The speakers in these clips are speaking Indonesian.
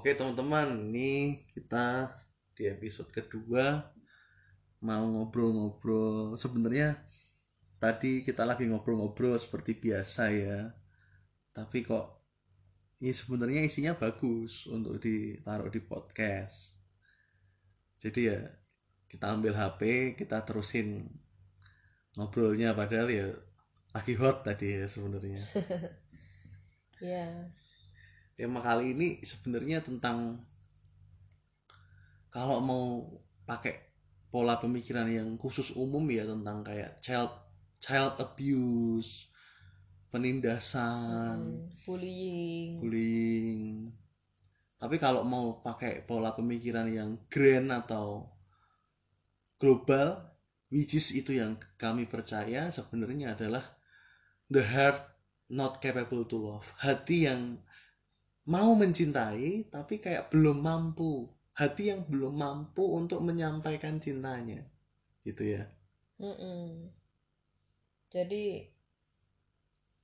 Oke teman-teman, ini kita di episode kedua mau ngobrol-ngobrol. Sebenarnya tadi kita lagi ngobrol-ngobrol seperti biasa ya. Tapi kok ini sebenarnya isinya bagus untuk ditaruh di podcast. Jadi ya kita ambil HP, kita terusin ngobrolnya padahal ya lagi hot tadi ya sebenarnya. ya tema kali ini sebenarnya tentang kalau mau pakai pola pemikiran yang khusus umum ya tentang kayak child child abuse penindasan hmm, bullying. bullying. Tapi kalau mau pakai pola pemikiran yang grand atau global which is itu yang kami percaya sebenarnya adalah the heart not capable to love. Hati yang mau mencintai tapi kayak belum mampu. Hati yang belum mampu untuk menyampaikan cintanya. Gitu ya. Mm-mm. jadi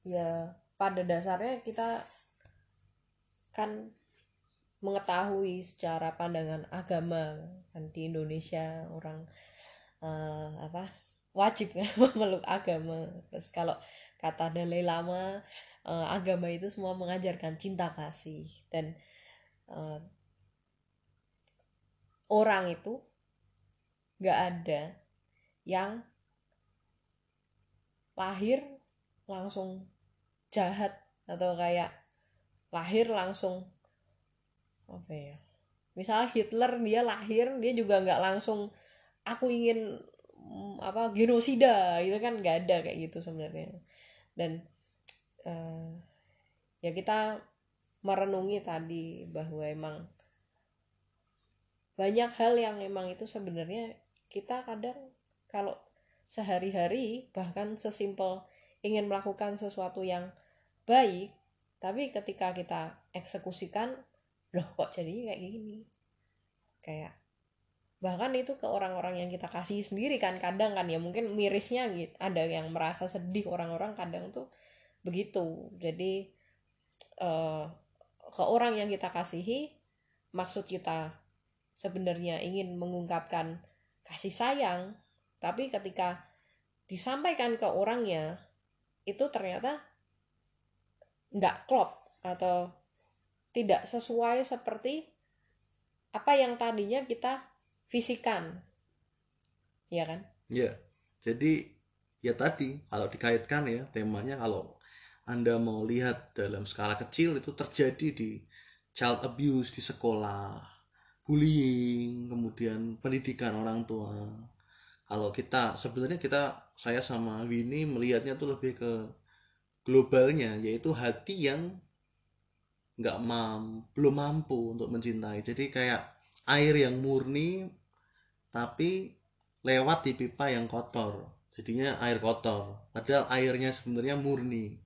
ya pada dasarnya kita kan mengetahui secara pandangan agama kan di Indonesia orang eh, apa wajib memeluk agama. Terus kalau kata Dalai Lama eh, agama itu semua mengajarkan cinta kasih dan eh, orang itu nggak ada yang lahir langsung jahat atau kayak lahir langsung apa ya misalnya Hitler dia lahir dia juga nggak langsung aku ingin mm, apa genosida itu kan nggak ada kayak gitu sebenarnya. Dan eh, ya kita merenungi tadi bahwa emang banyak hal yang emang itu sebenarnya kita kadang kalau sehari-hari bahkan sesimpel ingin melakukan sesuatu yang baik tapi ketika kita eksekusikan loh kok jadinya kayak gini? Kayak bahkan itu ke orang-orang yang kita kasih sendiri kan kadang kan ya mungkin mirisnya gitu ada yang merasa sedih orang-orang kadang tuh begitu. Jadi eh, ke orang yang kita kasihi maksud kita sebenarnya ingin mengungkapkan kasih sayang tapi ketika disampaikan ke orangnya itu ternyata nggak klop atau tidak sesuai seperti apa yang tadinya kita fisikan. Ya kan? Ya jadi ya tadi kalau dikaitkan ya temanya kalau anda mau lihat dalam skala kecil itu terjadi di child abuse di sekolah bullying kemudian pendidikan orang tua. Kalau kita sebenarnya kita saya sama Winnie melihatnya tuh lebih ke globalnya yaitu hati yang nggak mam belum mampu untuk mencintai. Jadi kayak air yang murni tapi lewat di pipa yang kotor. Jadinya air kotor padahal airnya sebenarnya murni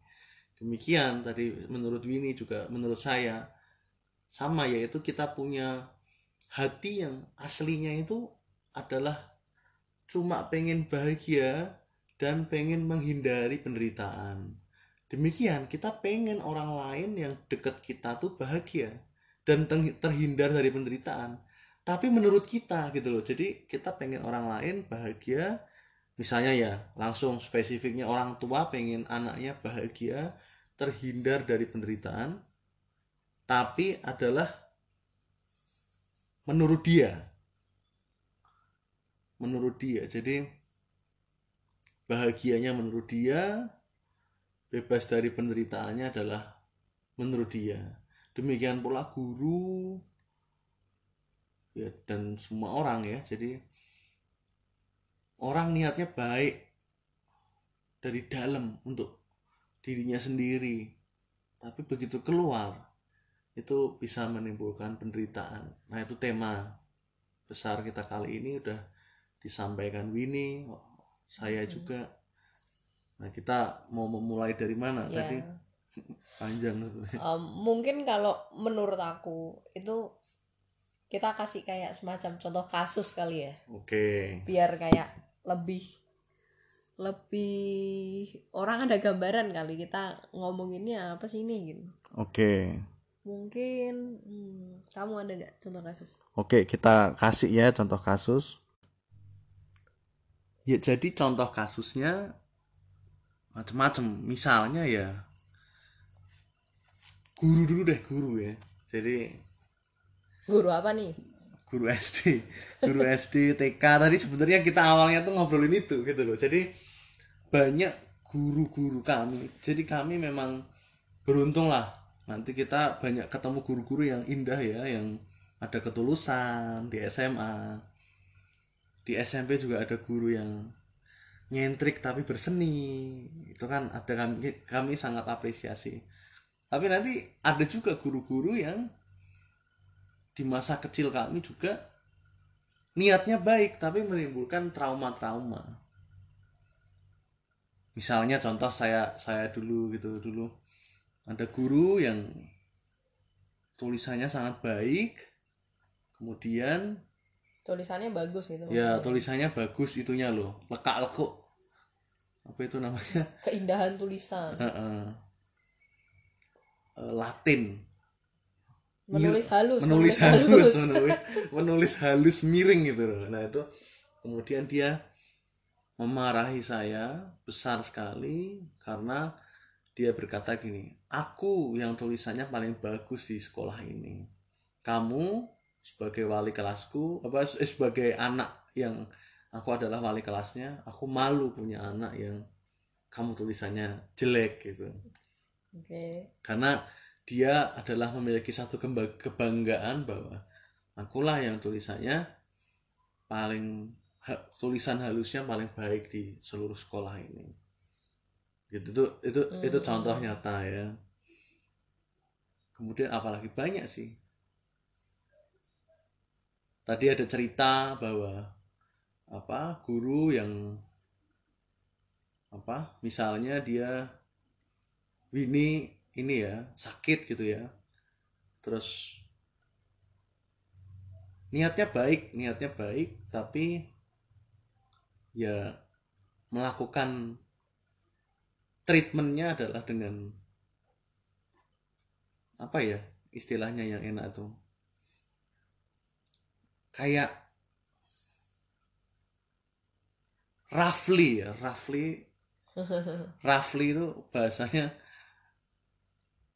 demikian tadi menurut Winnie juga menurut saya. Sama yaitu kita punya hati yang aslinya itu adalah cuma pengen bahagia dan pengen menghindari penderitaan. Demikian kita pengen orang lain yang dekat kita tuh bahagia dan terhindar dari penderitaan. Tapi menurut kita gitu loh jadi kita pengen orang lain bahagia. Misalnya ya langsung spesifiknya orang tua pengen anaknya bahagia terhindar dari penderitaan tapi adalah menurut dia menurut dia jadi bahagianya menurut dia bebas dari penderitaannya adalah menurut dia. Demikian pula guru ya dan semua orang ya. Jadi orang niatnya baik dari dalam untuk dirinya sendiri. Tapi begitu keluar itu bisa menimbulkan penderitaan. Nah, itu tema besar kita kali ini udah disampaikan Winnie, saya juga Nah kita mau memulai dari mana Ya. tadi panjang um, mungkin kalau menurut aku itu kita kasih kayak semacam contoh kasus kali ya Oke. biar kayak lebih lebih orang ada gambaran kali kita ngomonginnya apa sih ini gitu Oke. mungkin hmm, kamu ada nggak contoh kasus Oke, kita kasih ya contoh kasus. Ya, jadi contoh kasusnya macam-macam. Misalnya ya guru dulu deh, guru ya. Jadi guru apa nih guru SD, guru SD, TK tadi sebenarnya kita awalnya tuh ngobrolin itu gitu loh. Jadi banyak guru-guru kami. Jadi kami memang beruntung lah. Nanti kita banyak ketemu guru-guru yang indah ya, yang ada ketulusan di SMA. Di SMP juga ada guru yang nyentrik tapi berseni. Itu kan ada kami kami sangat apresiasi. Tapi nanti ada juga guru-guru yang di masa kecil kami juga niatnya baik tapi menimbulkan trauma-trauma. Misalnya contoh saya saya dulu gitu dulu ada guru yang tulisannya sangat baik, kemudian tulisannya bagus gitu ya tulisannya bagus itunya loh, lekak lekuk apa itu namanya? Keindahan tulisan. Eh, Latin. Menulis halus menulis halus, menulis menulis halus miring gitu loh. Nah itu kemudian dia memarahi saya besar sekali karena dia berkata gini, aku yang tulisannya paling bagus di sekolah ini. Kamu sebagai wali kelasku, apa eh, sebagai anak yang aku adalah wali kelasnya, aku malu punya anak yang kamu tulisannya jelek gitu. oke Karena dia adalah memiliki satu kebanggaan bahwa akulah yang tulisannya paling tulisan halusnya paling baik di seluruh sekolah ini. Gitu itu itu itu Hmm. contoh nyata ya. Kemudian apalagi? Banyak sih. Tadi ada cerita bahwa apa guru yang apa misalnya dia Winnie ini ya sakit gitu ya. Terus niatnya baik niatnya baik tapi ya melakukan treatmentnya adalah dengan apa ya istilahnya yang enak tuh? Kayak roughly ya roughly roughly itu bahasanya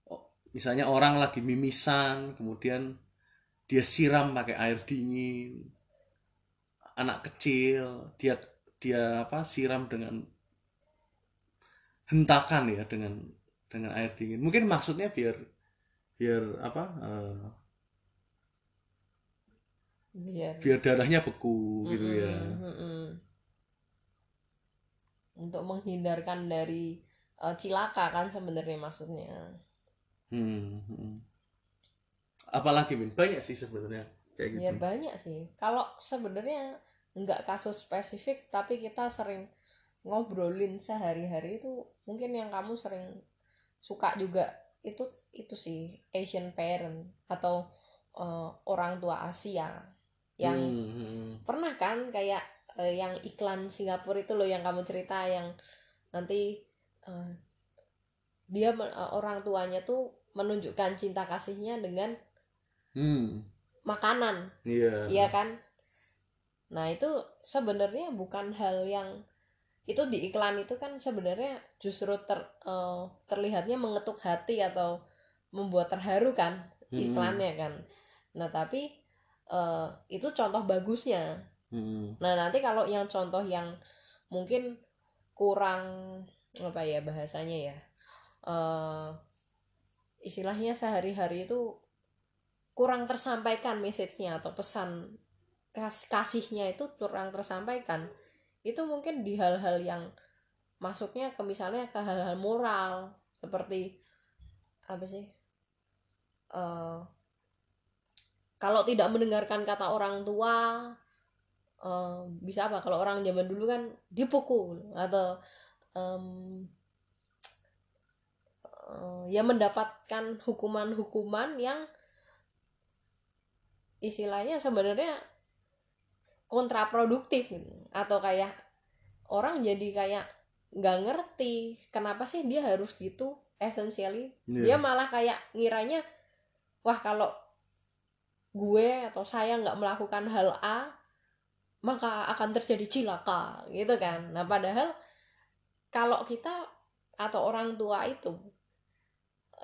oh, misalnya orang lagi mimisan kemudian dia siram pakai air dingin anak kecil dia dia apa siram dengan hentakan ya dengan dengan air dingin. Mungkin maksudnya biar biar apa eh, biar biar darahnya beku gitu ya. mm-mm. untuk menghindarkan dari eh, cilaka kan sebenarnya maksudnya. Hmm, hmm. apalagi banyak sih sebenarnya kayak gitu. ya banyak sih. Kalau sebenarnya nggak kasus spesifik tapi kita sering ngobrolin sehari-hari itu mungkin yang kamu sering suka juga itu itu sih Asian parent atau eh, orang tua Asia yang Hmm, hmm. pernah kan kayak eh, yang iklan Singapura itu loh yang kamu cerita yang nanti eh, dia eh, orang tuanya tuh menunjukkan cinta kasihnya dengan Hmm, makanan iya Iya kan? Nah, itu sebenarnya bukan hal yang itu di iklan itu kan sebenarnya justru ter, eh, terlihatnya mengetuk hati atau membuat terharu kan Hmm. iklannya kan. Nah, tapi eh, itu contoh bagusnya. Hmm, Nah, nanti kalau yang contoh yang mungkin kurang apa ya bahasanya ya. eh istilahnya sehari-hari itu kurang tersampaikan message-nya atau pesan kas- kasihnya itu kurang tersampaikan. Itu mungkin di hal-hal yang masuknya ke misalnya ke hal-hal moral seperti apa sih? eh kalau tidak mendengarkan kata orang tua eh, bisa apa kalau orang zaman dulu kan dipukul atau em, eh, ya mendapatkan hukuman-hukuman yang istilahnya sebenarnya kontraproduktif gitu. atau kayak orang jadi kayak nggak ngerti kenapa sih dia harus gitu essentially Iya. dia malah kayak ngiranya wah kalau gue atau saya nggak melakukan hal A maka akan terjadi cilaka gitu kan nah padahal kalau kita atau orang tua itu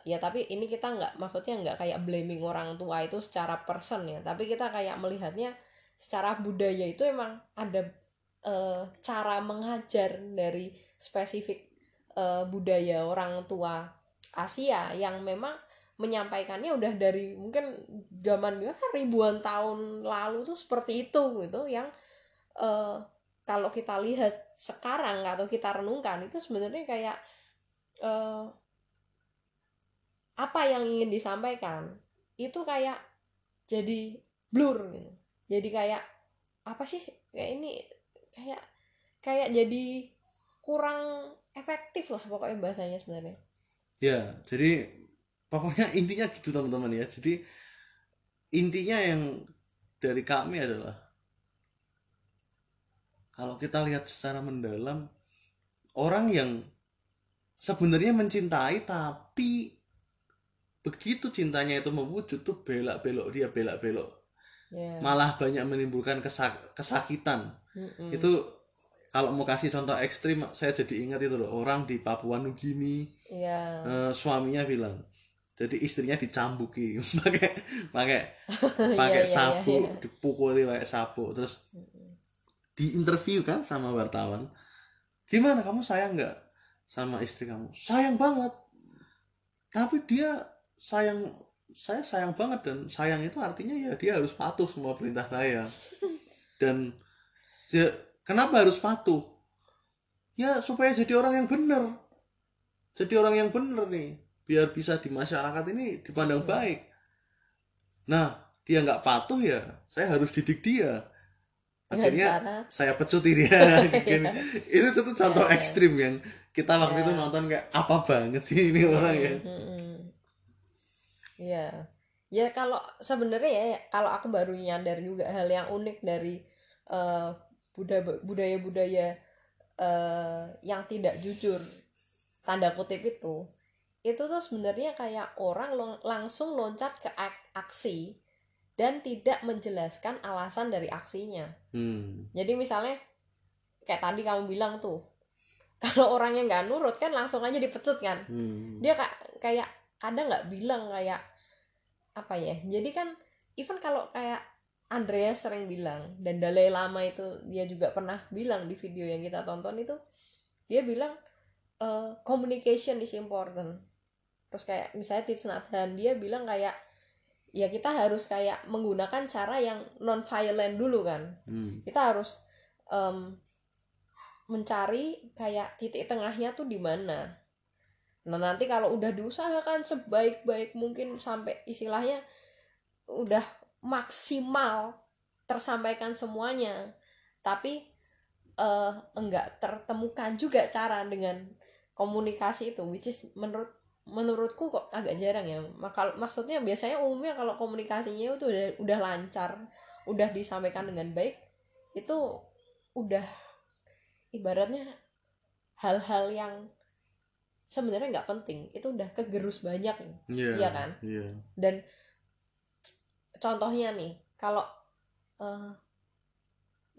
ya tapi ini kita nggak maksudnya nggak kayak blaming orang tua itu secara person ya tapi kita kayak melihatnya secara budaya itu emang ada e, cara mengajar dari spesifik e, budaya orang tua Asia yang memang menyampaikannya udah dari mungkin zaman ya, ribuan tahun lalu tuh seperti itu gitu yang e, kalau kita lihat sekarang atau kita renungkan itu sebenarnya kayak uh, apa yang ingin disampaikan itu kayak jadi blur gitu jadi kayak apa sih? Kayak ini kayak kayak jadi kurang efektif lah pokoknya bahasanya sebenarnya. Ya jadi pokoknya intinya gitu teman-teman ya. Jadi intinya yang dari kami adalah kalau kita lihat secara mendalam orang yang sebenarnya mencintai tapi begitu cintanya itu mewujud tuh belak-belok dia belak-belok yeah. malah banyak menimbulkan kesak kesakitan mm itu kalau mau kasih contoh ekstrim saya jadi ingat itu loh orang di Papua Nugini yeah. Iya. uh, suaminya bilang jadi istrinya dicambuki pakai pakai pakai yeah, yeah, yeah, yeah. dipukuli pakai sapu terus di interview kan sama wartawan gimana kamu sayang nggak sama istri kamu sayang banget tapi dia sayang saya sayang banget dan sayang itu artinya ya dia harus patuh semua perintah saya. Dan ya kenapa harus patuh? Ya supaya jadi orang yang benar. Jadi orang yang benar nih biar bisa di masyarakat ini dipandang baik. Nah dia nggak patuh ya saya harus didik dia. Akhirnya saya pecuti dia iya. itu tuh contoh yeah, ekstrim yang kita waktu itu nonton kayak apa banget sih ini orang ya Iya. Ya kalau sebenarnya ya kalau aku baru nyadar juga hal yang unik dari uh, budaya-budaya uh, yang tidak jujur tanda kutip itu itu tuh sebenarnya kayak orang langsung loncat ke aksi dan tidak menjelaskan alasan dari aksinya. Hmm. Jadi misalnya kayak tadi kamu bilang tuh, kalau orangnya nggak nurut kan langsung aja dipecut kan. Hmm. Dia kayak kayak kadang nggak bilang kayak apa ya. Jadi kan even kalau kayak Andrea sering bilang dan Dalai Lama itu dia juga pernah bilang di video yang kita tonton itu dia bilang uh, communication is important. Terus kayak misalnya Tits Nathan dia bilang kayak ya kita harus kayak menggunakan cara yang non violent dulu kan hmm. kita harus um, mencari kayak titik tengahnya tuh di mana nah nanti kalau udah diusahakan sebaik-baik mungkin sampai istilahnya udah maksimal tersampaikan semuanya tapi uh, enggak tertemukan juga cara dengan komunikasi itu which is menurut menurutku kok agak jarang ya. Maka maksudnya biasanya umumnya kalau komunikasinya itu udah udah lancar udah disampaikan dengan baik itu udah ibaratnya hal-hal yang sebenarnya nggak penting. Itu udah kegerus banyak. Yeah, ya kan? yeah. dan contohnya nih kalau uh,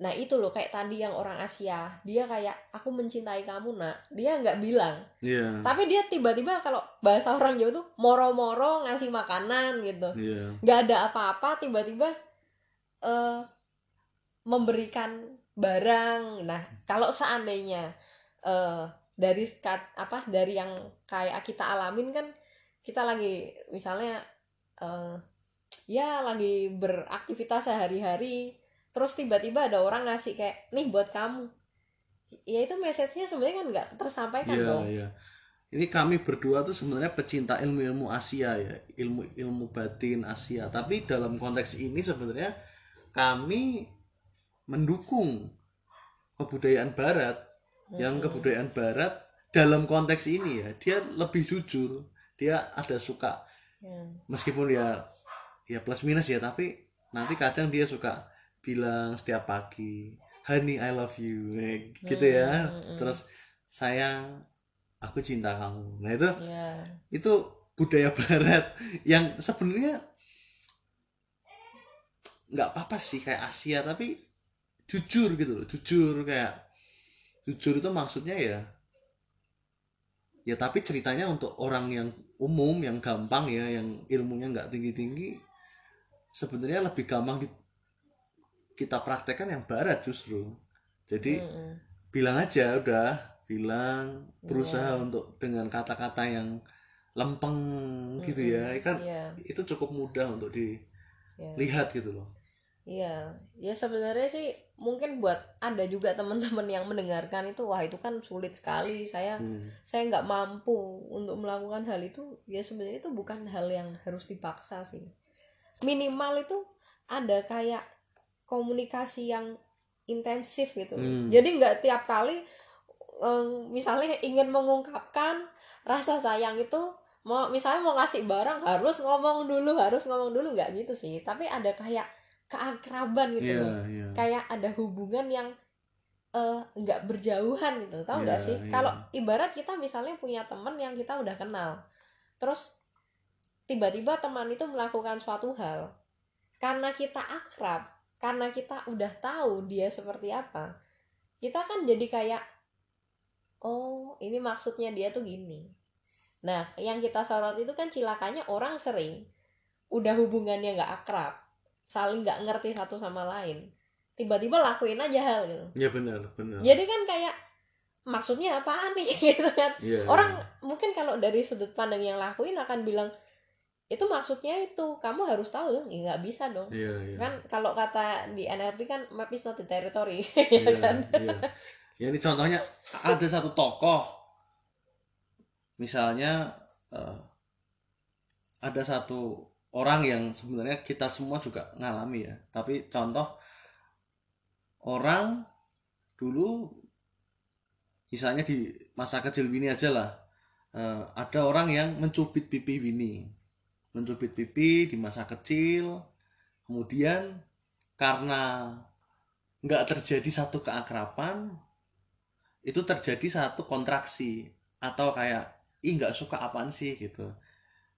nah itu loh kayak tadi yang orang Asia. Dia kayak aku mencintai kamu nak. Dia nggak bilang. Yeah. tapi dia tiba-tiba kalau bahasa orang Jawa tuh moro-moro ngasih makanan gitu. Yeah. nggak ada apa-apa tiba-tiba uh, memberikan barang. Nah kalau seandainya uh, dari apa dari yang kayak kita alamin kan kita lagi misalnya uh, ya lagi beraktivitas sehari-hari terus tiba-tiba ada orang ngasih kayak nih buat kamu. Ya itu message-nya sebenarnya kan nggak tersampaikan yeah, dong. yeah. ini kami berdua tuh sebenarnya pecinta ilmu-ilmu Asia ya ilmu ilmu batin Asia. Tapi dalam konteks ini sebenarnya kami mendukung kebudayaan Barat hmm. yang kebudayaan Barat dalam konteks ini ya dia lebih jujur dia ada suka hmm. meskipun ya ya plus minus ya tapi nanti kadang dia suka bilang setiap pagi honey I love you gitu ya hmm, hmm, hmm. terus sayang aku cinta kamu nah itu yeah. itu budaya barat yang sebenarnya nggak apa-apa sih kayak Asia tapi jujur gitu loh jujur kayak jujur itu maksudnya ya ya tapi ceritanya untuk orang yang umum yang gampang ya yang ilmunya nggak tinggi-tinggi sebenarnya lebih gampang di- kita praktekkan yang barat justru jadi Mm-mm. bilang aja udah bilang berusaha Iya. untuk dengan kata-kata yang lempeng gitu ya kan Iya, itu cukup mudah untuk iya. dilihat gitu loh Iya, ya sebenarnya sih mungkin buat ada juga teman-teman yang mendengarkan itu wah itu kan sulit sekali. Saya Hmm. saya nggak mampu untuk melakukan hal itu. Ya sebenarnya itu bukan hal yang harus dipaksa sih. Minimal itu ada kayak komunikasi yang intensif gitu. Hmm. jadi nggak tiap kali em, misalnya ingin mengungkapkan rasa sayang itu mau misalnya mau ngasih barang harus ngomong dulu harus ngomong dulu. Nggak gitu sih. Tapi ada kayak keakraban gitu Iya, loh iya. kayak ada hubungan yang eh, nggak berjauhan gitu tahu nggak Iya, sih iya. kalau ibarat kita misalnya punya teman yang kita udah kenal terus tiba-tiba teman itu melakukan suatu hal karena kita akrab karena kita udah tahu dia seperti apa kita kan jadi kayak oh ini maksudnya dia tuh gini nah yang kita sorot itu kan cilakanya orang sering udah hubungannya nggak akrab saling nggak ngerti satu sama lain. Tiba-tiba lakuin aja hal gitu. Iya benar, benar. jadi kan kayak maksudnya apaan nih? Gitu kan. Iya, orang mungkin kalau dari sudut pandang yang lakuin akan bilang itu maksudnya itu kamu harus tahu dong. Ya nggak bisa dong. Iya, iya. kan kalau kata di NLP kan map is not the territory. Iya, ya kan? iya. Ya ini contohnya ada satu tokoh. Misalnya eh, ada satu orang yang sebenarnya kita semua juga ngalami ya. Tapi contoh orang dulu misalnya di masa kecil Winnie aja lah eh, ada orang yang mencubit pipi Winnie. Mencubit pipi di masa kecil kemudian karena nggak terjadi satu keakraban itu terjadi satu kontraksi. Atau kayak ih nggak suka apaan sih? gitu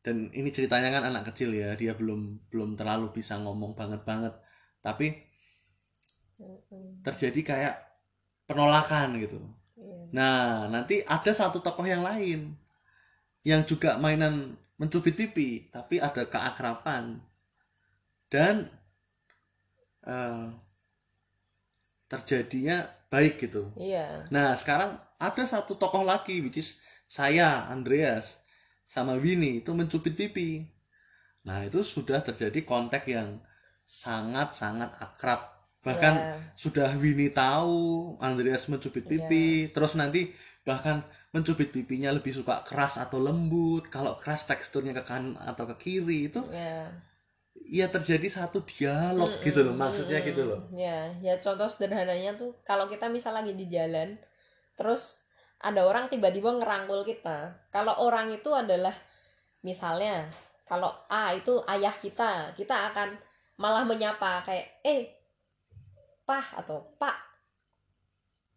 dan ini ceritanya kan anak kecil ya dia belum belum terlalu bisa ngomong banget banget. Tapi terjadi kayak penolakan gitu. Iya. nah nanti ada satu tokoh yang lain yang juga mainan mencubit pipi tapi ada keakraban dan eh, terjadinya baik gitu. Iya. Nah, sekarang ada satu tokoh lagi, which is saya, Andreas, sama Winnie itu mencubit pipi. Nah, itu sudah terjadi kontak yang sangat-sangat akrab. Bahkan Iya. sudah Winnie tahu Andreas mencubit pipi, terus nanti bahkan mencubit pipinya lebih suka keras atau lembut. Kalau keras teksturnya ke kanan atau ke kiri itu Iya. ya terjadi satu dialog gitu loh, maksudnya Mm-mm. gitu loh. Ya, ya contoh sederhananya tuh kalau kita misal lagi di jalan, terus ada orang tiba-tiba ngerangkul kita. Kalau orang itu adalah misalnya kalau A itu ayah kita, kita akan malah menyapa kayak eh pah atau pak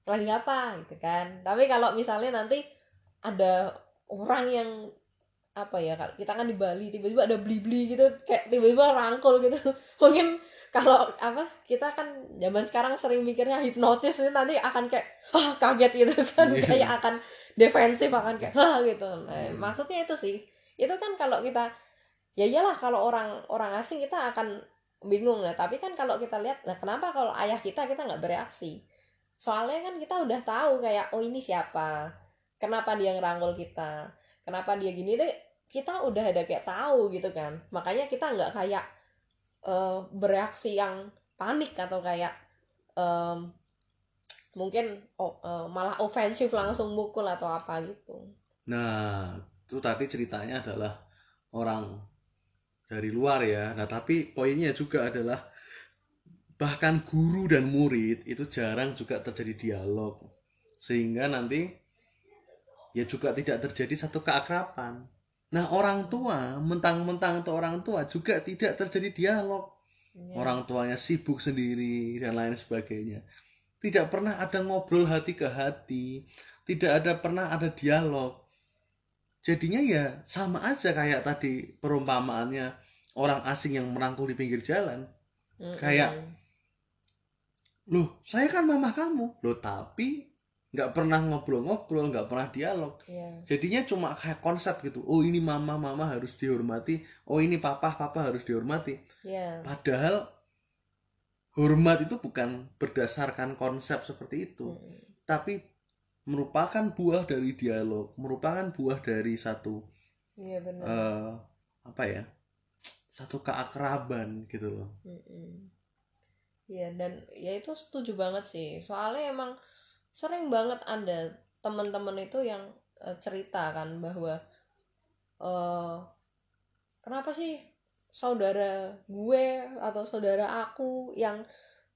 lagi apa gitu kan. Tapi kalau misalnya nanti ada orang yang apa ya kita kan di Bali tiba-tiba ada beli-beli gitu kayak tiba-tiba rangkul gitu mungkin kalau apa kita kan zaman sekarang sering mikirnya hipnotis ini nanti akan kayak ah kaget gitu kan. Iya. kayak akan defensif akan kayak ah gitu. Nah, Hmm. maksudnya itu sih. Itu kan kalau kita ya iyalah kalau orang orang asing kita akan bingung lah tapi kan kalau kita lihat nah kenapa kalau ayah kita kita nggak bereaksi? Soalnya kan kita udah tahu kayak oh ini siapa? Kenapa dia ngerangkul kita? Kenapa dia gini? Deh kita udah ada kayak tahu gitu kan. Makanya kita nggak kayak eh, bereaksi yang panik atau kayak em, mungkin oh, eh, malah ofensif langsung mukul atau apa gitu Nah, itu tadi ceritanya adalah orang dari luar ya. Nah, tapi poinnya juga adalah bahkan guru dan murid itu jarang juga terjadi dialog. Sehingga nanti ya juga tidak terjadi satu keakraban. Nah, orang tua, mentang-mentang itu orang tua juga tidak terjadi dialog. Ya. Orang tuanya sibuk sendiri dan lain sebagainya. Tidak pernah ada ngobrol hati ke hati, tidak ada pernah ada dialog jadinya ya sama aja kayak tadi perumpamaannya orang asing yang merangkul di pinggir jalan Mm-mm. Kayak loh saya kan mama kamu loh tapi nggak pernah ngobrol-ngobrol nggak pernah dialog Iya. jadinya cuma kayak konsep gitu oh ini mama mama harus dihormati oh ini papa papa harus dihormati Iya. padahal hormat itu bukan berdasarkan konsep seperti itu Mm-mm. tapi merupakan buah dari dialog merupakan buah dari satu Iya benar. eh, apa ya satu keakraban gitu loh Mm-mm. Iya dan ya itu setuju banget sih. Soalnya emang sering banget ada teman-teman itu yang eh, cerita kan bahwa eh kenapa sih saudara gue atau saudara aku yang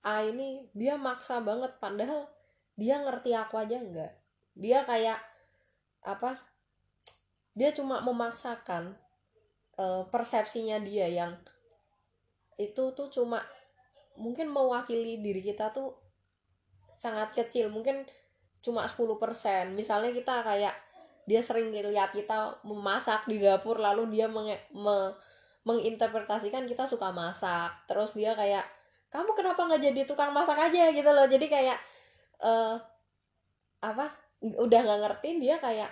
A ini dia maksa banget padahal dia ngerti aku aja enggak. Dia kayak apa? Dia cuma memaksakan eh, persepsinya dia yang itu tuh cuma mungkin mewakili diri kita tuh sangat kecil mungkin cuma 10% misalnya kita kayak dia sering lihat kita memasak di dapur lalu dia menge- me- menginterpretasikan kita suka masak. Terus dia kayak kamu kenapa nggak jadi tukang masak aja? Gitu loh. Jadi kayak eh apa udah nggak ngerti dia kayak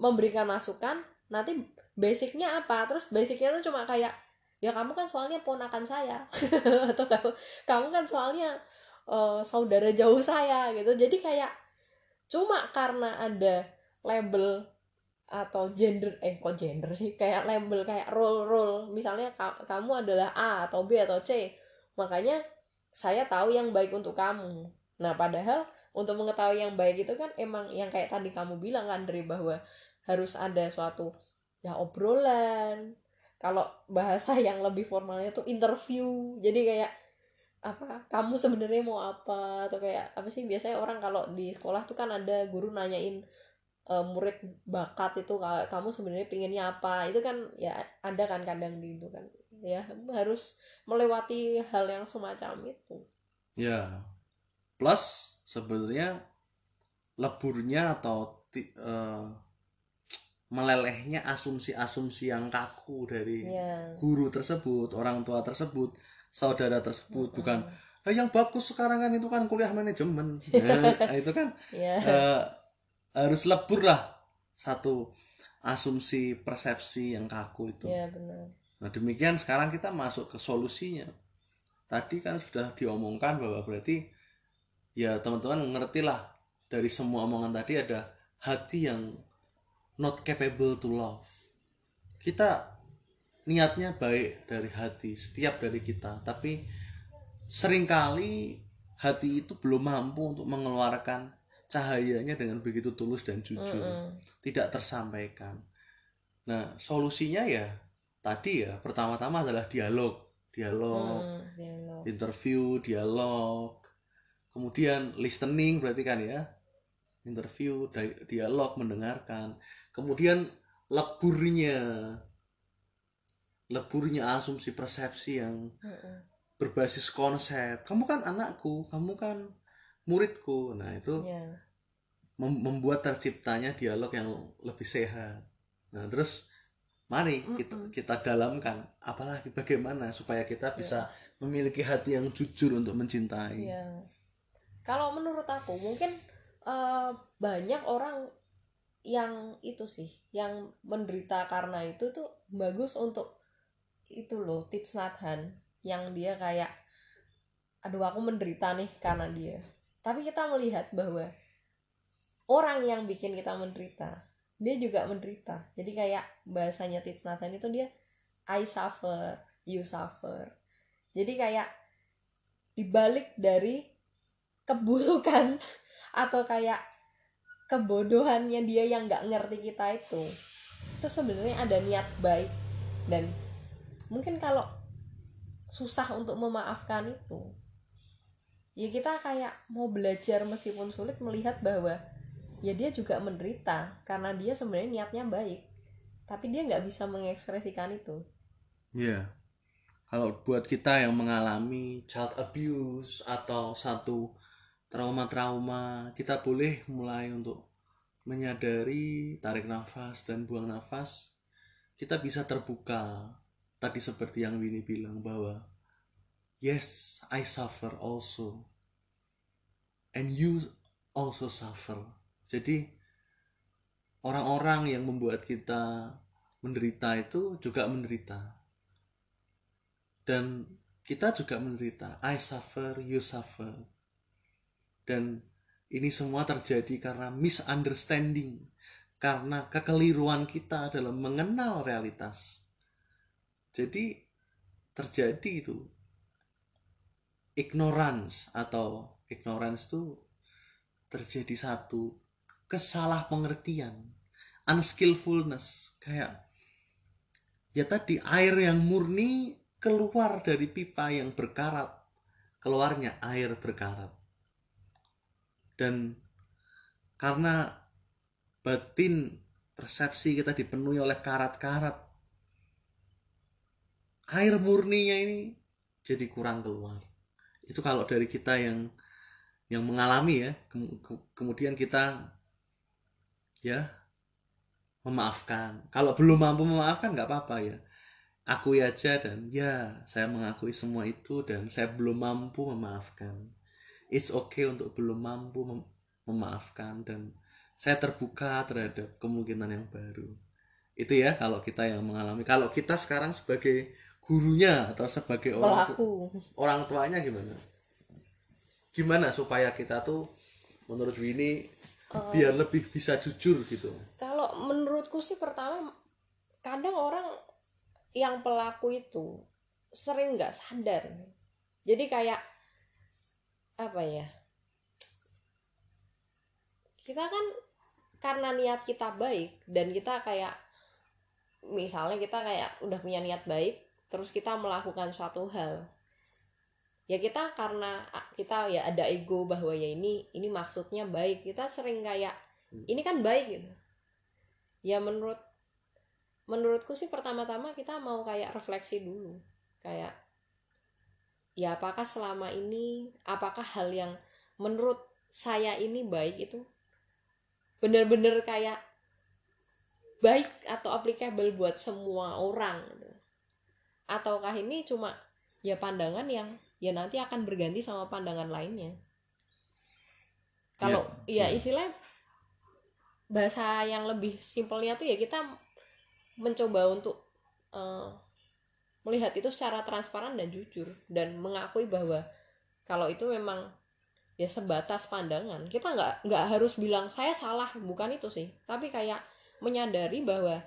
memberikan masukan nanti basicnya apa? Terus basicnya tuh cuma kayak ya kamu kan soalnya ponakan saya. Atau kamu kamu kan soalnya eh, saudara jauh saya gitu. Jadi kayak cuma karena ada label atau gender eh kok gender sih? Kayak label kayak role role. Misalnya ka- kamu adalah A atau B atau C makanya saya tahu yang baik untuk kamu. Nah padahal untuk mengetahui yang baik itu kan emang yang kayak tadi kamu bilang kan dari bahwa harus ada suatu ya obrolan. Kalau bahasa yang lebih formalnya tuh interview. Jadi kayak apa kamu sebenarnya mau apa? Atau kayak apa sih? Biasanya orang kalau di sekolah tuh kan ada guru nanyain eh, murid bakat itu "Ka- kamu sebenarnya pinginnya apa? Itu kan ya ada kan kadang di itu kan. Ya harus melewati hal yang semacam itu. Ya, plus sebenarnya leburnya atau eh, melelehnya asumsi-asumsi yang kaku dari ya. guru tersebut, orang tua tersebut, saudara tersebut, bukan Mm-mm. "Eh, yang bagus sekarang kan itu kan kuliah manajemen, Nah, itu kan ya eh, harus lebur lah satu asumsi persepsi yang kaku itu. ya benar Nah demikian sekarang kita masuk ke solusinya. Tadi kan sudah diomongkan bahwa berarti ya teman-teman ngerti lah dari semua omongan tadi ada hati yang not capable to love. Kita niatnya baik dari hati setiap dari kita, tapi sering kali hati itu belum mampu untuk mengeluarkan cahayanya dengan begitu tulus dan jujur Mm-mm. tidak tersampaikan. Nah, solusinya ya tadi ya pertama-tama adalah dialog, dialog, Mm, dialog. interview, dialog. Kemudian listening berarti kan ya. Interview, di- dialog, mendengarkan. Kemudian leburnya leburnya asumsi persepsi yang berbasis konsep. Kamu kan anakku, kamu kan muridku. Nah, itu ya mem- membuat terciptanya dialog yang lebih sehat. Nah, terus mari kita, kita dalamkan apalagi bagaimana supaya kita bisa memiliki hati yang jujur untuk mencintai. Iya. Kalau menurut aku mungkin eh, banyak orang yang itu sih, yang menderita karena itu tuh bagus untuk itu loh, Tits Nathan yang dia kayak aduh aku menderita nih karena dia. Tapi kita melihat bahwa orang yang bikin kita menderita, dia juga menderita. Jadi kayak bahasanya Tits Nathan itu dia I suffer, you suffer. Jadi kayak dibalik dari kebusukan atau kayak kebodohannya dia yang nggak ngerti kita itu itu sebenarnya ada niat baik dan mungkin kalau susah untuk memaafkan itu ya kita kayak mau belajar meskipun sulit melihat bahwa ya dia juga menderita karena dia sebenarnya niatnya baik tapi dia nggak bisa mengekspresikan itu Iya. Kalau buat kita yang mengalami child abuse atau satu trauma-trauma, kita boleh mulai untuk menyadari, tarik nafas dan buang nafas. Kita bisa terbuka. Tadi seperti yang Winnie bilang bahwa yes I suffer also. And you also suffer. Jadi orang-orang yang membuat kita menderita itu juga menderita. Dan kita juga menderita. I suffer you suffer. Dan ini semua terjadi karena misunderstanding. Karena kekeliruan kita dalam mengenal realitas jadi terjadi itu ignorance atau ignorance itu terjadi satu kesalah pengertian unskillfulness kayak ya tadi air yang murni keluar dari pipa yang berkarat keluarnya air berkarat. Dan karena batin persepsi kita dipenuhi oleh karat-karat air murninya ini jadi kurang keluar. Itu kalau dari kita yang yang mengalami ya kemudian kita ya memaafkan. Kalau belum mampu memaafkan nggak apa-apa ya. Akui aja dan ya saya mengakui semua itu dan saya belum mampu memaafkan. It's okay untuk belum mampu mem memaafkan dan saya terbuka terhadap kemungkinan yang baru. Itu ya kalau kita yang mengalami. Kalau kita sekarang sebagai gurunya atau sebagai orang tu orang tuanya gimana? Gimana supaya kita tuh menurut Winnie uh, biar lebih bisa jujur gitu? Kalau menurutku sih pertama kadang orang yang pelaku itu sering nggak sadar. Jadi kayak apa ya? Kita kan karena niat kita baik dan kita kayak misalnya kita kayak udah punya niat baik terus kita melakukan suatu hal. Ya kita karena kita ya ada ego bahwa ya ini ini maksudnya baik. Kita sering kayak hmm. ini kan baik gitu. Ya menurut menurutku sih pertama-tama kita mau kayak refleksi dulu. Kayak ya apakah selama ini apakah hal yang menurut saya ini baik itu benar-benar kayak baik atau applicable buat semua orang gitu ataukah ini cuma ya pandangan yang ya nanti akan berganti sama pandangan lainnya? Kalau ya, ya, ya istilah bahasa yang lebih simpelnya tuh ya kita mencoba untuk uh, melihat itu secara transparan dan jujur. Dan mengakui bahwa kalau itu memang ya sebatas pandangan. Kita nggak nggak harus bilang saya salah. Bukan itu sih. Tapi kayak menyadari bahwa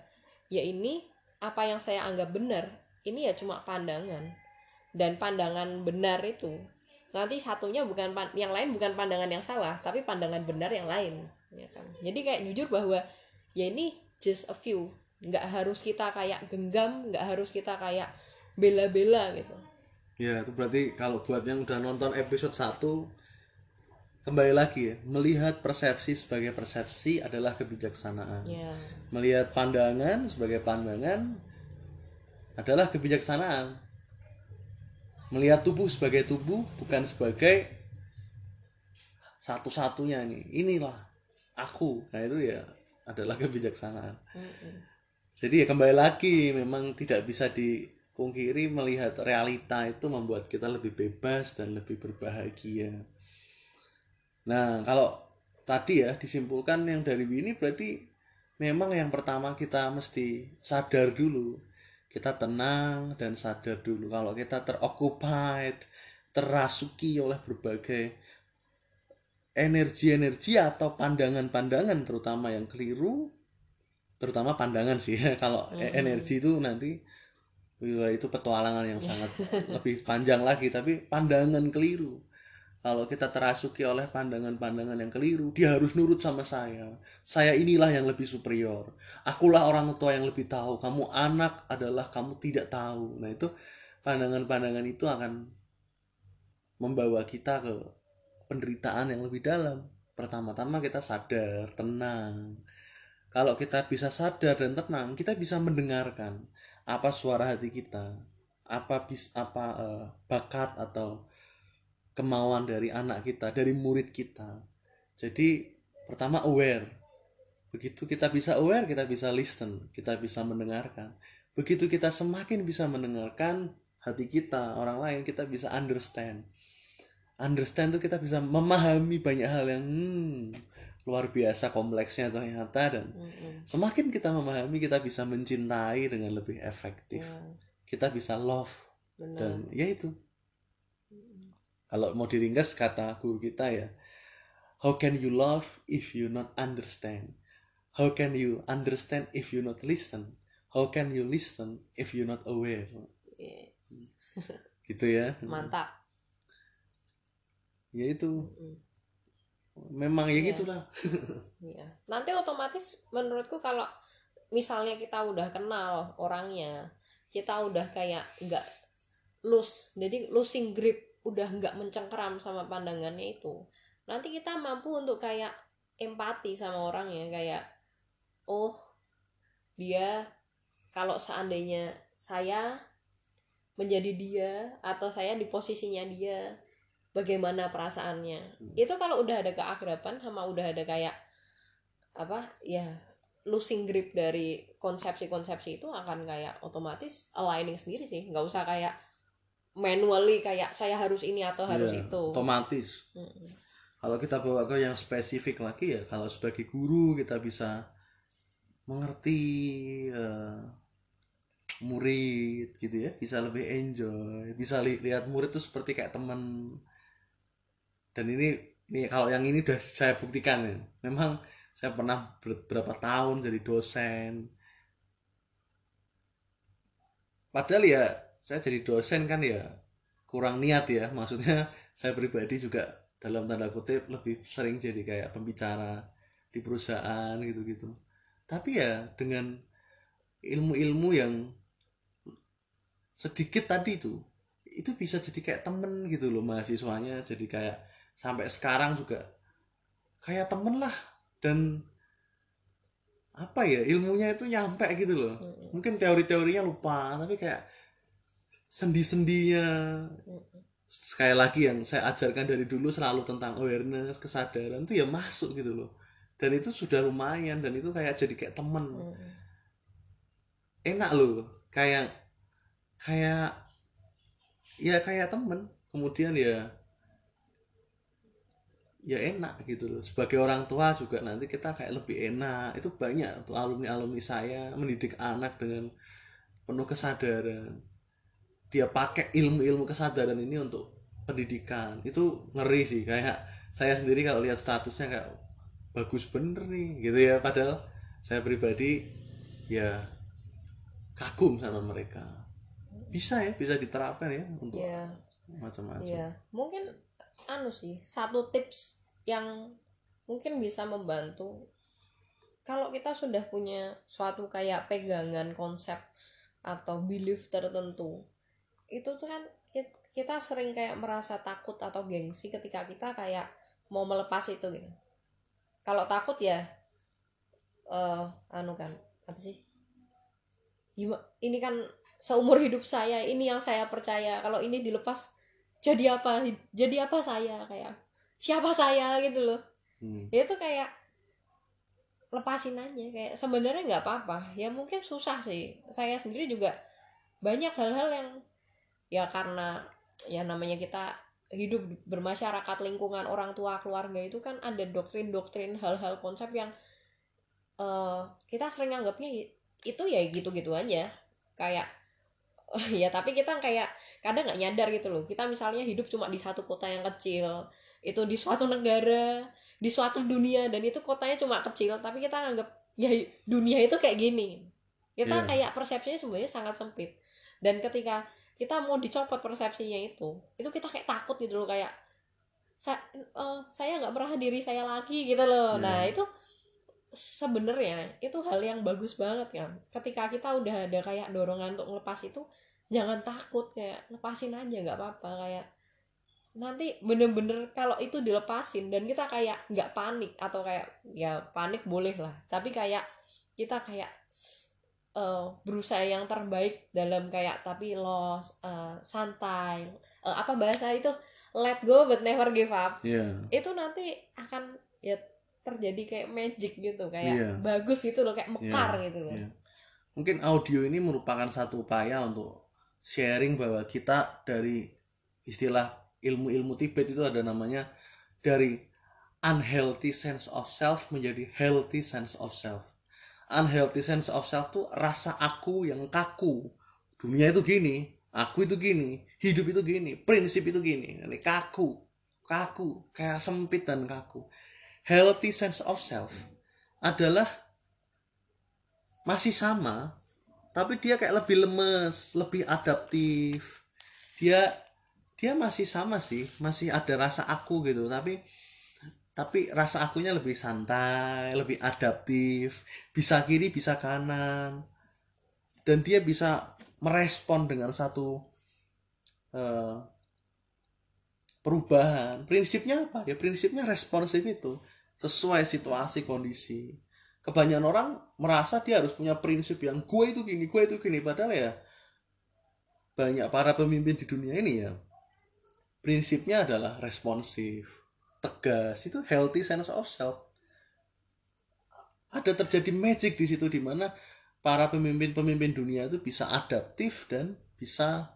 ya ini apa yang saya anggap benar ini ya cuma pandangan. Dan pandangan benar itu. Nanti satunya bukan yang lain bukan pandangan yang salah tapi pandangan benar yang lain ya kan? Jadi kayak jujur bahwa ya ini just a few. Nggak harus kita kayak genggam nggak harus kita kayak bela-bela gitu. Ya itu berarti kalau buat yang udah nonton episode 1 kembali lagi ya melihat persepsi sebagai persepsi adalah kebijaksanaan. Ya. melihat pandangan sebagai pandangan adalah kebijaksanaan. Melihat tubuh sebagai tubuh bukan sebagai satu-satunya nih. Inilah aku. Nah itu ya adalah kebijaksanaan. Jadi ya kembali lagi memang tidak bisa dipungkiri melihat realita itu membuat kita lebih bebas dan lebih berbahagia. Nah kalau tadi ya disimpulkan yang dari ini berarti memang yang pertama kita mesti sadar dulu kita tenang dan sadar dulu kalau kita teroccupied terasuki oleh berbagai energi-energi atau pandangan-pandangan terutama yang keliru terutama pandangan sih. Kalau mm -hmm. energi itu nanti itu petualangan yang sangat lebih panjang lagi. Tapi pandangan keliru kalau kita terasuki oleh pandangan-pandangan yang keliru, dia harus nurut sama saya. Saya inilah yang lebih superior. Akulah orang tua yang lebih tahu. Kamu anak adalah kamu tidak tahu. Nah, itu pandangan-pandangan itu akan membawa kita ke penderitaan yang lebih dalam. Pertama-tama kita sadar, tenang. Kalau kita bisa sadar dan tenang, kita bisa mendengarkan apa suara hati kita, apa bis apa uh, bakat atau kemauan dari anak kita, dari murid kita. Jadi pertama aware. Begitu kita bisa aware, kita bisa listen, kita bisa mendengarkan. Begitu kita semakin bisa mendengarkan, hati kita orang lain kita bisa understand understand tuh kita bisa memahami banyak hal yang hmm, luar biasa kompleksnya ternyata dan Mm-mm. semakin kita memahami kita bisa mencintai dengan lebih efektif Ya, kita bisa love benar dan ya itu kalau mau diringkas kata guru kita ya how can you love if you not understand how can you understand if you not listen how can you listen if you not aware Yes. gitu ya mantap ya itu Mm. memang ya Iya. gitulah Iya. Nanti otomatis menurutku kalau misalnya kita udah kenal orangnya, kita udah kayak nggak loose, jadi losing grip, udah nggak mencengkeram sama pandangannya itu. Nanti kita mampu untuk kayak empati sama orangnya, kayak oh dia kalau seandainya saya menjadi dia atau saya di posisinya dia bagaimana perasaannya Hmm. itu kalau udah ada keakraban sama udah ada kayak apa ya losing grip dari konsepsi-konsepsi itu akan kayak otomatis aligning sendiri sih nggak usah kayak manually kayak saya harus ini atau harus Ya, itu. otomatis. Mm-mm. kalau kita bawa ke yang spesifik lagi ya kalau sebagai guru kita bisa mengerti eh, murid gitu ya bisa lebih enjoy bisa li- lihat murid tuh seperti kayak teman dan ini ini kalau yang ini udah saya buktikan ya memang saya pernah ber- berapa tahun jadi dosen. Padahal ya saya jadi dosen kan ya kurang niat ya. Maksudnya saya pribadi juga dalam tanda kutip lebih sering jadi kayak pembicara di perusahaan gitu-gitu. Tapi ya dengan ilmu-ilmu yang sedikit tadi itu itu bisa jadi kayak temen gitu loh mahasiswanya. Jadi kayak sampai sekarang juga kayak temen lah. Dan apa ya ilmunya itu nyampe gitu loh. Mm-mm. mungkin teori-teorinya lupa tapi kayak sendi-sendinya. Sekali lagi yang saya ajarkan dari dulu selalu tentang awareness kesadaran itu ya masuk gitu loh. Dan itu sudah lumayan dan itu kayak jadi kayak temen. Enak loh kayak kayak ya kayak temen. Kemudian ya ya enak gitu loh. Sebagai orang tua juga nanti kita kayak lebih enak. Itu banyak tuh alumni alumni saya mendidik anak dengan penuh kesadaran dia pakai ilmu-ilmu kesadaran ini untuk pendidikan. Itu ngeri sih kayak saya sendiri kalau lihat statusnya kayak bagus bener nih gitu ya. Padahal saya pribadi ya kagum sama mereka. Bisa ya bisa diterapkan ya untuk ya macam-macam. Iya, mungkin anu sih satu tips yang mungkin bisa membantu. Kalau kita sudah punya suatu kayak pegangan konsep atau belief tertentu itu tuh kan ki- kita sering kayak merasa takut atau gengsi ketika kita kayak mau melepas itu gitu. Kalau takut ya eh anu kan apa sih? Ini kan seumur hidup saya ini yang saya percaya. Kalau ini dilepas jadi apa? Jadi apa saya? Kayak siapa saya? Gitu loh. Hmm. ya itu kayak lepasin aja kayak sebenarnya nggak apa-apa. Ya mungkin susah sih. Saya sendiri juga banyak hal-hal yang ya karena ya namanya kita hidup bermasyarakat lingkungan orang tua keluarga itu kan ada doktrin-doktrin hal-hal konsep yang eh, kita sering anggapnya itu ya gitu-gitu aja. Kayak ya tapi kita kayak kadang nggak nyadar gitu loh. Kita misalnya hidup cuma di satu kota yang kecil itu di suatu negara di suatu dunia dan itu kotanya cuma kecil tapi kita anggap ya dunia itu kayak gini. Kita Iya. kayak persepsinya sebenarnya sangat sempit. Dan ketika kita mau dicopot persepsinya itu. Itu kita kayak takut gitu loh kayak saya saya nggak pernah diri saya lagi gitu loh. Iya. nah itu sebenarnya itu hal yang bagus banget kan. Ketika kita udah ada kayak dorongan untuk ngelepas itu jangan takut kayak lepasin aja nggak apa-apa. Kayak nanti bener-bener kalau itu dilepasin dan kita kayak nggak panik atau kayak ya panik boleh lah. Tapi kayak kita kayak eh, berusaha yang terbaik dalam kayak tapi loss eh, santai eh, apa bahasa itu let go but never give up Iya. itu nanti akan ya terjadi kayak magic gitu kayak Iya. bagus gitu loh kayak mekar gitu loh Iya. Mungkin audio ini merupakan satu upaya untuk sharing bahwa kita dari istilah ilmu-ilmu Tibet itu ada namanya dari unhealthy sense of self menjadi healthy sense of self. Unhealthy sense of self tuh rasa aku yang kaku. Dunia itu gini, aku itu gini, hidup itu gini, prinsip itu gini. Ini kaku, kaku, kayak sempit dan kaku. Healthy sense of self adalah masih sama, tapi dia kayak lebih lemes, lebih adaptif. Dia dia masih sama sih, masih ada rasa aku gitu, tapi tapi rasa akunya lebih santai, lebih adaptif, bisa kiri, bisa kanan, dan dia bisa merespon dengan satu uh, perubahan. Prinsipnya apa? Ya prinsipnya responsif itu sesuai situasi kondisi. Kebanyakan orang merasa dia harus punya prinsip yang gue itu gini, gue itu gini, padahal ya banyak para pemimpin di dunia ini ya prinsipnya adalah responsif tegas itu healthy sense of self ada terjadi magic di situ di mana para pemimpin-pemimpin dunia itu bisa adaptif dan bisa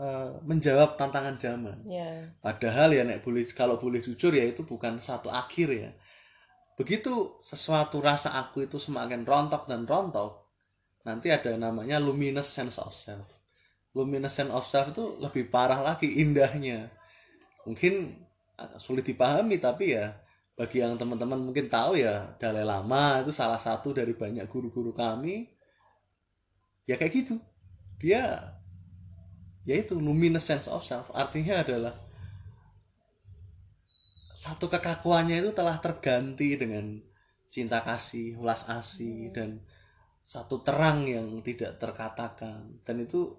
uh, menjawab tantangan zaman. Yeah. Padahal ya nek boleh kalau boleh jujur ya itu bukan satu akhir ya. Begitu sesuatu rasa aku itu semakin rontok dan rontok, nanti ada namanya luminous sense of self. Luminous sense of self itu lebih parah lagi indahnya. Mungkin sulit dipahami tapi ya bagi yang teman-teman mungkin tahu ya Dalai Lama itu salah satu dari banyak guru-guru kami. Ya kayak gitu. Dia yaitu luminous sense of self. Artinya adalah satu kekakuannya itu telah terganti dengan cinta kasih ulas asih dan satu terang yang tidak terkatakan. Dan itu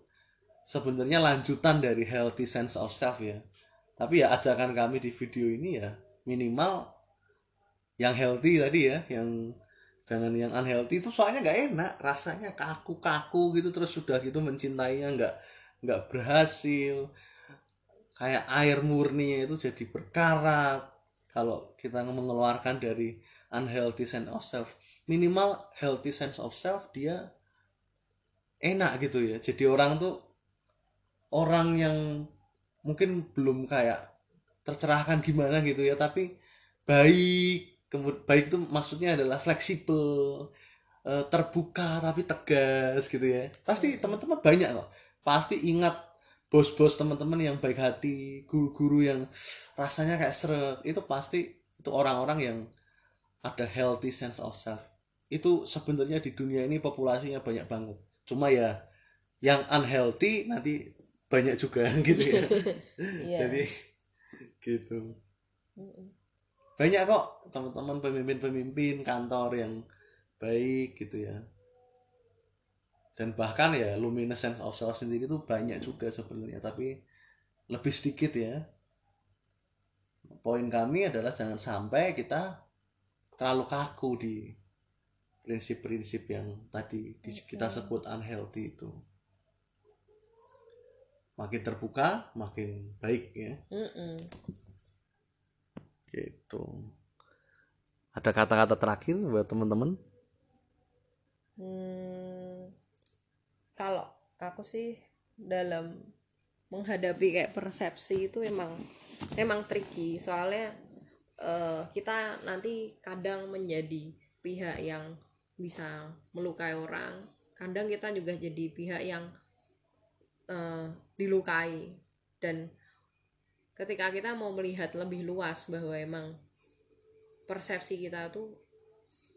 sebenarnya lanjutan dari healthy sense of self ya tapi ya ajakan kami di video ini ya minimal yang healthy tadi ya yang dengan yang unhealthy itu soalnya nggak enak rasanya kaku-kaku gitu terus sudah gitu mencintainya nggak nggak berhasil. Kayak air murni itu jadi berkarat. Kalau kita mengeluarkan dari unhealthy sense of self minimal healthy sense of self dia enak gitu ya. Jadi orang tuh orang yang mungkin belum kayak tercerahkan gimana gitu ya tapi baik kemudian baik itu maksudnya adalah fleksibel eh, terbuka tapi tegas gitu ya. Pasti teman-teman banyak kok. Pasti ingat bos-bos teman-teman yang baik hati guru-guru yang rasanya kayak seret itu pasti itu orang-orang yang ada healthy sense of self. Itu sebenarnya di dunia ini populasinya banyak banget. Cuma ya yang unhealthy nanti banyak juga gitu ya. Yeah. jadi gitu. Banyak kok teman-teman pemimpin-pemimpin kantor yang baik gitu ya. Dan bahkan ya luminescence of self sendiri itu banyak juga sebenarnya tapi lebih sedikit ya. Poin kami adalah jangan sampai kita terlalu kaku di prinsip-prinsip yang tadi kita sebut unhealthy itu makin terbuka makin baik ya. Mm-mm. gitu. Ada kata-kata terakhir buat teman-teman? Hmm, kalau aku sih dalam menghadapi kayak persepsi itu emang emang tricky. Soalnya uh, kita nanti kadang menjadi pihak yang bisa melukai orang. Kadang kita juga jadi pihak yang uh, dilukai. Dan ketika kita mau melihat lebih luas bahwa emang persepsi kita tuh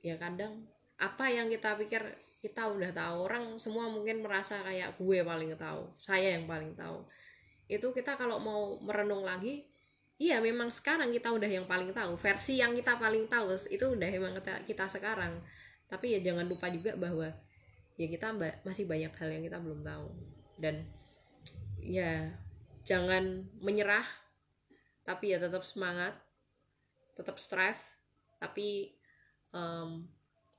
ya kadang apa yang kita pikir kita udah tahu. Orang semua mungkin merasa kayak gue paling tahu saya yang paling tahu. Itu kita kalau mau merenung lagi iya memang sekarang kita udah yang paling tahu. Versi yang kita paling tahu itu udah emang kita, kita sekarang. Tapi ya jangan lupa juga bahwa ya kita masih banyak hal yang kita belum tahu dan ya jangan menyerah tapi ya tetap semangat tetap strive tapi um,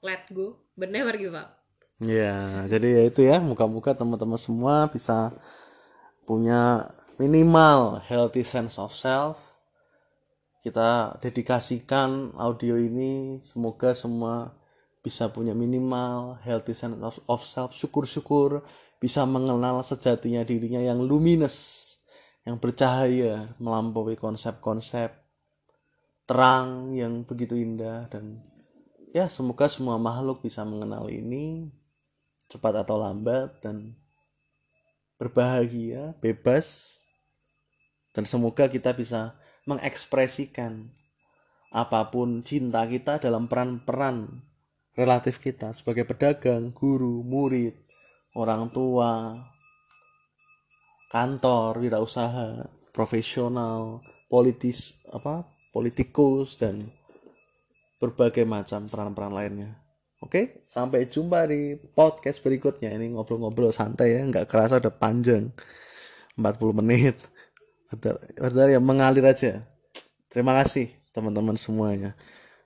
let go but never give up ya jadi ya itu ya muka-muka teman-teman semua bisa punya minimal healthy sense of self. Kita dedikasikan audio ini semoga semua bisa punya minimal healthy sense of self. Syukur-syukur bisa mengenal sejatinya dirinya yang luminous yang bercahaya melampaui konsep-konsep terang yang begitu indah. Dan ya semoga semua makhluk bisa mengenal ini cepat atau lambat dan berbahagia bebas. Dan semoga kita bisa mengekspresikan apa pun cinta kita dalam peran-peran relatif kita sebagai pedagang, guru, murid, orang tua, kantor, wirausaha, profesional, politis apa, politikus dan berbagai macam peran-peran lainnya. Oke, sampai jumpa di podcast berikutnya. Ini ngobrol-ngobrol santai ya, nggak kerasa udah panjang. 40 menit. Padahal ya mengalir aja. Terima kasih teman-teman semuanya.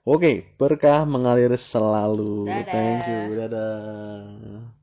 Oke, berkah mengalir selalu. Dadah. Thank you. Dadah.